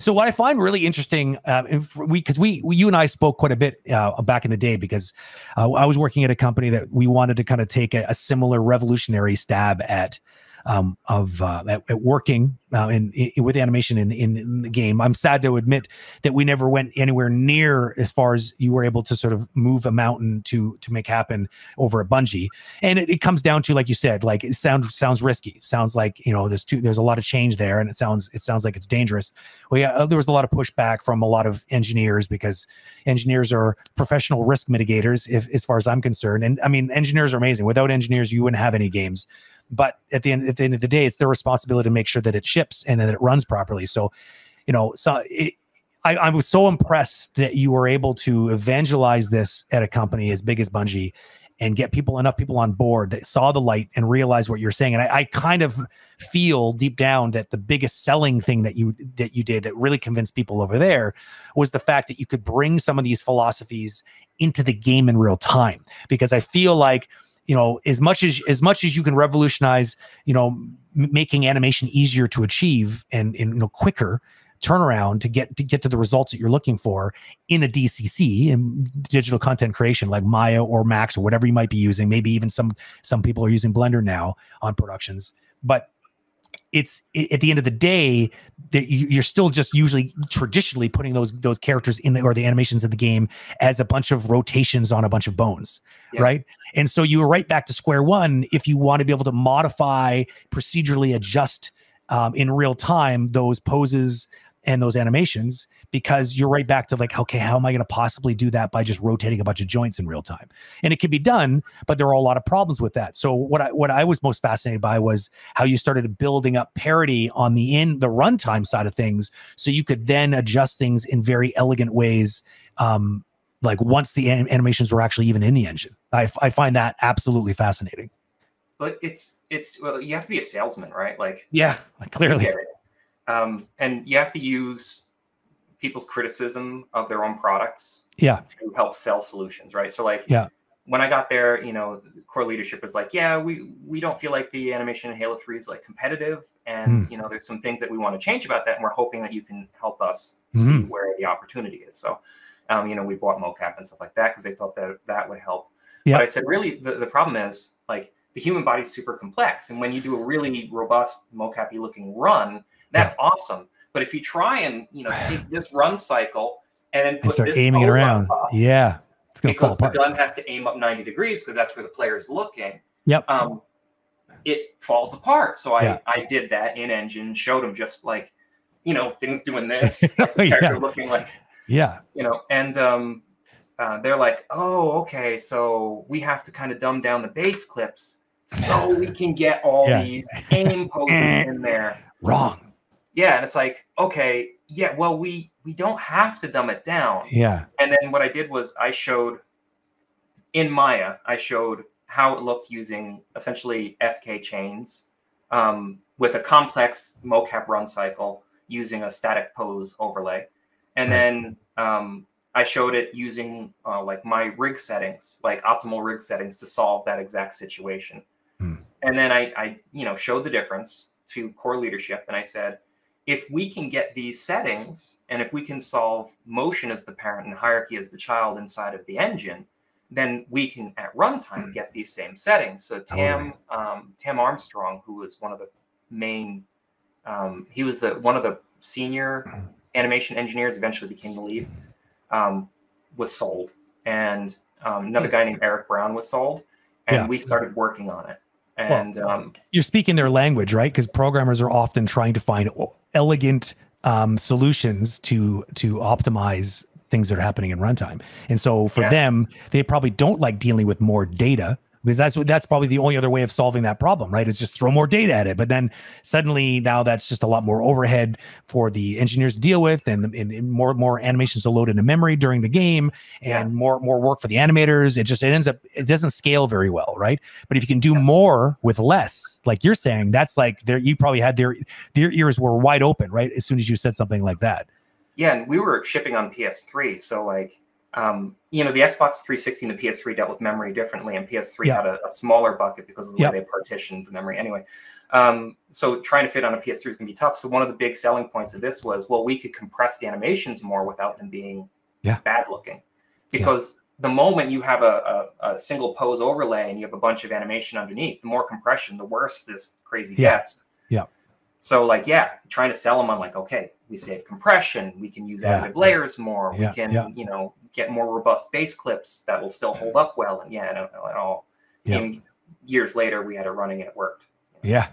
So what I find really interesting, uh, we because we, we, you and I spoke quite a bit uh, back in the day because uh, I was working at a company that we wanted to kind of take a, a similar revolutionary stab at um, of uh, at, at working uh, in, in, with animation in, in, in the game. I'm sad to admit that we never went anywhere near as far as you were able to sort of move a mountain to to make happen over a Bungie. And it, it comes down to like you said, like it sounds sounds risky. Sounds like you know there's too there's a lot of change there, and it sounds it sounds like it's dangerous. Well, yeah, uh, there was a lot of pushback from a lot of engineers because engineers are professional risk mitigators, if as far as I'm concerned. And I mean, engineers are amazing. Without engineers, you wouldn't have any games but at the end at the end of the day it's their responsibility to make sure that it ships and that it runs properly so you know so it, I, I was so impressed that you were able to evangelize this at a company as big as Bungie and get people enough people on board that saw the light and realized what you're saying. And I, I, kind of feel deep down that the biggest selling thing that you that you did that really convinced people over there was the fact that you could bring some of these philosophies into the game in real time. Because I feel like you know as much as as much as you can revolutionize you know m- making animation easier to achieve and, and you know quicker turnaround to get to get to the results that you're looking for in a DCC in digital content creation like Maya or Max or whatever you might be using. Maybe even some some people are using Blender now on productions. But it's at the end of the day that you're still just usually traditionally putting those those characters in the or the animations of the game as a bunch of rotations on a bunch of bones yeah. right and so you were right back to square one if you want to be able to modify procedurally adjust um, in real time those poses and those animations because you're right back to like, okay, how am I going to possibly do that by just rotating a bunch of joints in real time? And it can be done, but there are a lot of problems with that. So what I what I was most fascinated by was how you started building up parity on the in the runtime side of things, so you could then adjust things in very elegant ways. Um, like once the anim- animations were actually even in the engine, I, I find that absolutely fascinating. But it's it's well, you have to be a salesman, right? Like yeah, clearly. Um, and you have to use people's criticism of their own products yeah to help sell solutions right so like yeah when i got there you know core leadership was like yeah we we don't feel like the animation in halo 3 is like competitive and mm. you know there's some things that we want to change about that and we're hoping that you can help us mm. see where the opportunity is so um, you know we bought mocap and stuff like that because they thought that that would help yep. but i said really the, the problem is like the human body's super complex and when you do a really robust mocapy looking run that's yeah. awesome but if you try and you know take this run cycle and then put and start aiming it around, top, yeah, it's gonna because the gun has to aim up 90 degrees because that's where the player is looking. Yep. Um, it falls apart. So I yeah. I did that in engine, showed them just like, you know, things doing this, character yeah. looking like, yeah, you know, and um, uh, they're like, oh, okay, so we have to kind of dumb down the base clips so we can get all yeah. these aim poses in there. Wrong yeah and it's like okay yeah well we we don't have to dumb it down. Yeah. And then what i did was i showed in maya i showed how it looked using essentially fk chains um, with a complex mocap run cycle using a static pose overlay. And then um, i showed it using uh, like my rig settings like optimal rig settings to solve that exact situation. Hmm. and then I, I you know showed the difference to core leadership and i said if we can get these settings and if we can solve motion as the parent and hierarchy as the child inside of the engine, then we can at runtime get these same settings. So Tam um, Tam Armstrong, who was one of the main, um, he was the one of the senior animation engineers, eventually became the lead, um, was sold, and um, another guy named Eric Brown was sold, and yeah. we started working on it. And well, um, you're speaking their language, right? Because programmers are often trying to find elegant um, solutions to to optimize things that are happening in runtime. And so for yeah. them, they probably don't like dealing with more data because that's that's probably the only other way of solving that problem, right? Is just throw more data at it. But then suddenly now that's just a lot more overhead for the engineers to deal with, and, and, and more more animations to load into memory during the game, and yeah. more more work for the animators. It just it ends up it doesn't scale very well, right? But if you can do yeah. more with less, like you're saying, that's like there you probably had their their ears were wide open, right? As soon as you said something like that. Yeah, and we were shipping on PS3, so like um, you know, the Xbox 360 and the PS3 dealt with memory differently, and PS3 yeah. had a, a, smaller bucket because of the way they partitioned the memory. Anyway, Um, so trying to fit on a PS3 is gonna be tough. So one of the big selling points of this was, well, we could compress the animations more without them being Yeah. bad looking, because the moment you have a, a, a single pose overlay and you have a bunch of animation underneath, the more compression, the worse this crazy Yeah. gets. Yeah. So like, yeah, trying to sell them on like, okay, we save compression, we can use Yeah. additive layers more, Yeah, we can, yeah. you know, get more robust base clips that will still hold up well. And yeah, I don't know at all. And years later, we had it running and it worked. Yeah.